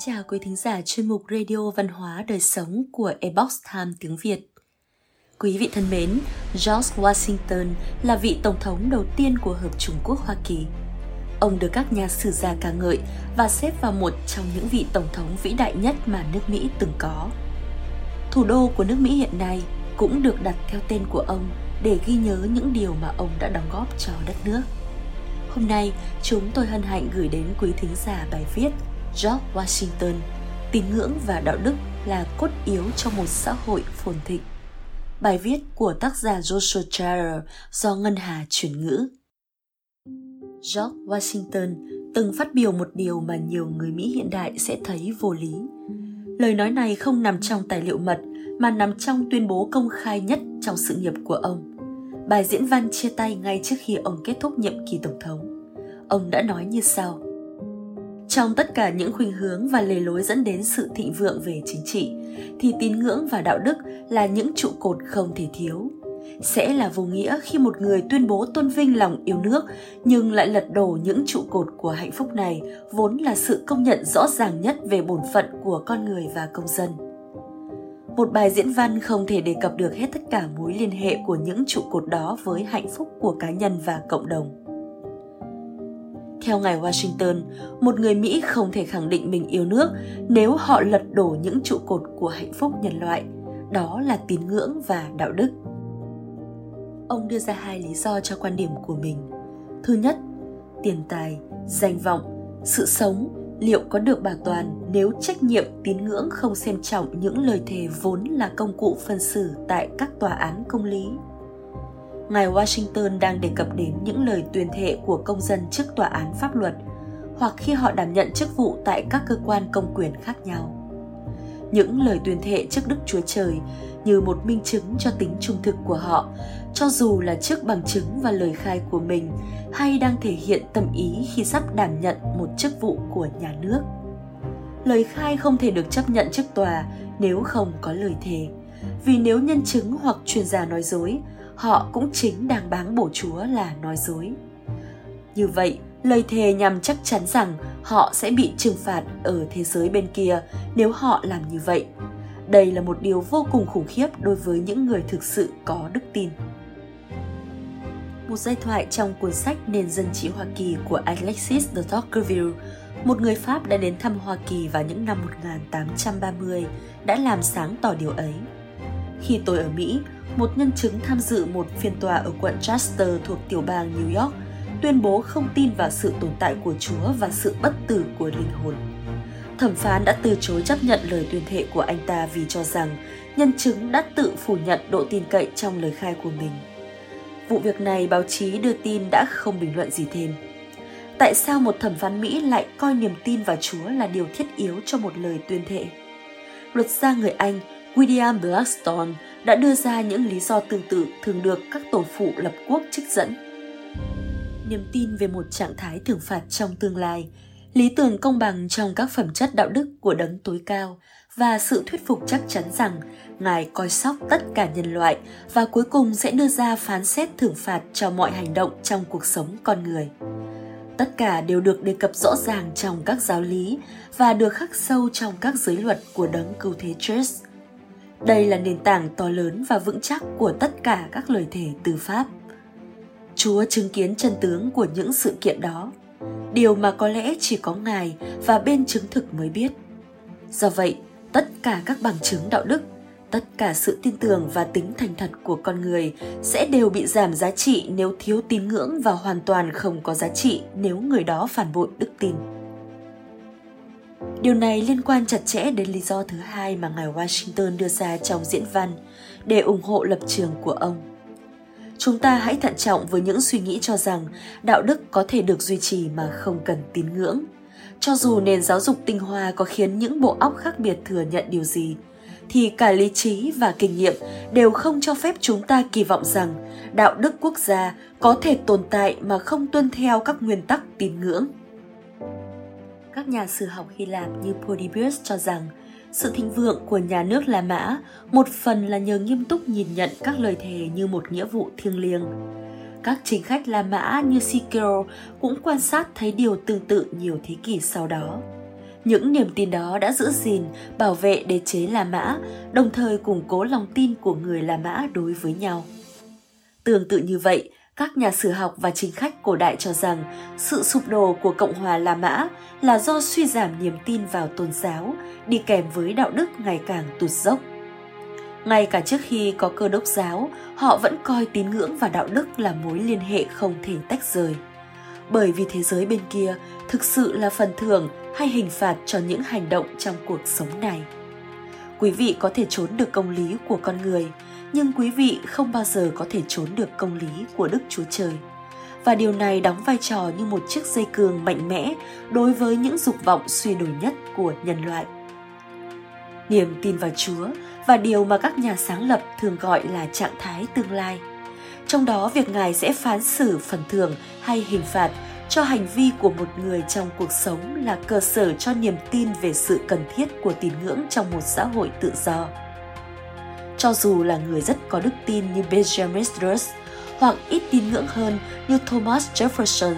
chào quý thính giả chuyên mục Radio Văn hóa Đời Sống của Ebox Time tiếng Việt. Quý vị thân mến, George Washington là vị tổng thống đầu tiên của Hợp Trung Quốc Hoa Kỳ. Ông được các nhà sử gia ca ngợi và xếp vào một trong những vị tổng thống vĩ đại nhất mà nước Mỹ từng có. Thủ đô của nước Mỹ hiện nay cũng được đặt theo tên của ông để ghi nhớ những điều mà ông đã đóng góp cho đất nước. Hôm nay, chúng tôi hân hạnh gửi đến quý thính giả bài viết George Washington, tín ngưỡng và đạo đức là cốt yếu trong một xã hội phồn thịnh. Bài viết của tác giả Joshua Charles do Ngân Hà chuyển ngữ. George Washington từng phát biểu một điều mà nhiều người Mỹ hiện đại sẽ thấy vô lý. Lời nói này không nằm trong tài liệu mật mà nằm trong tuyên bố công khai nhất trong sự nghiệp của ông. Bài diễn văn chia tay ngay trước khi ông kết thúc nhiệm kỳ tổng thống. Ông đã nói như sau: trong tất cả những khuynh hướng và lề lối dẫn đến sự thịnh vượng về chính trị, thì tín ngưỡng và đạo đức là những trụ cột không thể thiếu. Sẽ là vô nghĩa khi một người tuyên bố tôn vinh lòng yêu nước, nhưng lại lật đổ những trụ cột của hạnh phúc này vốn là sự công nhận rõ ràng nhất về bổn phận của con người và công dân. Một bài diễn văn không thể đề cập được hết tất cả mối liên hệ của những trụ cột đó với hạnh phúc của cá nhân và cộng đồng theo ngài Washington, một người Mỹ không thể khẳng định mình yêu nước nếu họ lật đổ những trụ cột của hạnh phúc nhân loại, đó là tín ngưỡng và đạo đức. Ông đưa ra hai lý do cho quan điểm của mình. Thứ nhất, tiền tài, danh vọng, sự sống liệu có được bảo toàn nếu trách nhiệm tín ngưỡng không xem trọng những lời thề vốn là công cụ phân xử tại các tòa án công lý ngài Washington đang đề cập đến những lời tuyên thệ của công dân trước tòa án pháp luật hoặc khi họ đảm nhận chức vụ tại các cơ quan công quyền khác nhau. Những lời tuyên thệ trước Đức Chúa Trời như một minh chứng cho tính trung thực của họ, cho dù là trước bằng chứng và lời khai của mình hay đang thể hiện tâm ý khi sắp đảm nhận một chức vụ của nhà nước. Lời khai không thể được chấp nhận trước tòa nếu không có lời thề, vì nếu nhân chứng hoặc chuyên gia nói dối, họ cũng chính đang báng bổ Chúa là nói dối. Như vậy, lời thề nhằm chắc chắn rằng họ sẽ bị trừng phạt ở thế giới bên kia nếu họ làm như vậy. Đây là một điều vô cùng khủng khiếp đối với những người thực sự có đức tin. Một giai thoại trong cuốn sách Nền dân trí Hoa Kỳ của Alexis de Tocqueville, một người Pháp đã đến thăm Hoa Kỳ vào những năm 1830, đã làm sáng tỏ điều ấy. Khi tôi ở Mỹ, một nhân chứng tham dự một phiên tòa ở quận Chester thuộc tiểu bang New York, tuyên bố không tin vào sự tồn tại của Chúa và sự bất tử của linh hồn. Thẩm phán đã từ chối chấp nhận lời tuyên thệ của anh ta vì cho rằng nhân chứng đã tự phủ nhận độ tin cậy trong lời khai của mình. Vụ việc này báo chí đưa tin đã không bình luận gì thêm. Tại sao một thẩm phán Mỹ lại coi niềm tin vào Chúa là điều thiết yếu cho một lời tuyên thệ? Luật gia người Anh William Blackstone đã đưa ra những lý do tương tự thường được các tổ phụ lập quốc trích dẫn. Niềm tin về một trạng thái thưởng phạt trong tương lai, lý tưởng công bằng trong các phẩm chất đạo đức của đấng tối cao và sự thuyết phục chắc chắn rằng Ngài coi sóc tất cả nhân loại và cuối cùng sẽ đưa ra phán xét thưởng phạt cho mọi hành động trong cuộc sống con người. Tất cả đều được đề cập rõ ràng trong các giáo lý và được khắc sâu trong các giới luật của đấng cứu thế Church đây là nền tảng to lớn và vững chắc của tất cả các lời thề tư pháp. Chúa chứng kiến chân tướng của những sự kiện đó, điều mà có lẽ chỉ có Ngài và bên chứng thực mới biết. Do vậy, tất cả các bằng chứng đạo đức, tất cả sự tin tưởng và tính thành thật của con người sẽ đều bị giảm giá trị nếu thiếu tín ngưỡng và hoàn toàn không có giá trị nếu người đó phản bội đức tin. Điều này liên quan chặt chẽ đến lý do thứ hai mà ngài Washington đưa ra trong diễn văn để ủng hộ lập trường của ông. Chúng ta hãy thận trọng với những suy nghĩ cho rằng đạo đức có thể được duy trì mà không cần tín ngưỡng. Cho dù nền giáo dục tinh hoa có khiến những bộ óc khác biệt thừa nhận điều gì, thì cả lý trí và kinh nghiệm đều không cho phép chúng ta kỳ vọng rằng đạo đức quốc gia có thể tồn tại mà không tuân theo các nguyên tắc tín ngưỡng các nhà sử học Hy Lạp như Polybius cho rằng sự thịnh vượng của nhà nước La Mã một phần là nhờ nghiêm túc nhìn nhận các lời thề như một nghĩa vụ thiêng liêng. Các chính khách La Mã như Cicero cũng quan sát thấy điều tương tự nhiều thế kỷ sau đó. Những niềm tin đó đã giữ gìn, bảo vệ đế chế La Mã, đồng thời củng cố lòng tin của người La Mã đối với nhau. Tương tự như vậy, các nhà sử học và chính khách cổ đại cho rằng sự sụp đổ của Cộng hòa La Mã là do suy giảm niềm tin vào tôn giáo, đi kèm với đạo đức ngày càng tụt dốc. Ngay cả trước khi có cơ đốc giáo, họ vẫn coi tín ngưỡng và đạo đức là mối liên hệ không thể tách rời. Bởi vì thế giới bên kia thực sự là phần thưởng hay hình phạt cho những hành động trong cuộc sống này. Quý vị có thể trốn được công lý của con người, nhưng quý vị không bao giờ có thể trốn được công lý của Đức Chúa Trời. Và điều này đóng vai trò như một chiếc dây cường mạnh mẽ đối với những dục vọng suy đổi nhất của nhân loại. Niềm tin vào Chúa và điều mà các nhà sáng lập thường gọi là trạng thái tương lai. Trong đó, việc Ngài sẽ phán xử phần thưởng hay hình phạt cho hành vi của một người trong cuộc sống là cơ sở cho niềm tin về sự cần thiết của tín ngưỡng trong một xã hội tự do. Cho dù là người rất có đức tin như Benjamin Rush hoặc ít tin ngưỡng hơn như Thomas Jefferson,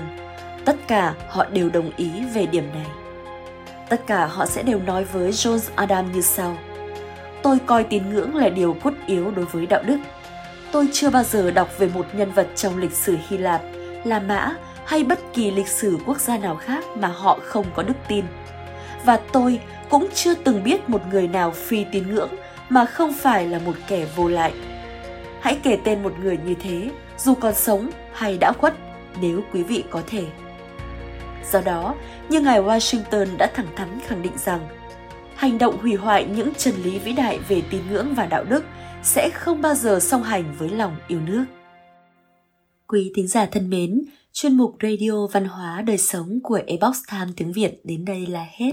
tất cả họ đều đồng ý về điểm này. Tất cả họ sẽ đều nói với John Adam như sau. Tôi coi tín ngưỡng là điều cốt yếu đối với đạo đức. Tôi chưa bao giờ đọc về một nhân vật trong lịch sử Hy Lạp, La Mã hay bất kỳ lịch sử quốc gia nào khác mà họ không có đức tin. Và tôi cũng chưa từng biết một người nào phi tín ngưỡng mà không phải là một kẻ vô lại. Hãy kể tên một người như thế, dù còn sống hay đã khuất, nếu quý vị có thể. Do đó, như ngài Washington đã thẳng thắn khẳng định rằng, hành động hủy hoại những chân lý vĩ đại về tín ngưỡng và đạo đức sẽ không bao giờ song hành với lòng yêu nước. Quý thính giả thân mến, chuyên mục Radio Văn hóa Đời Sống của Epoch Time tiếng Việt đến đây là hết.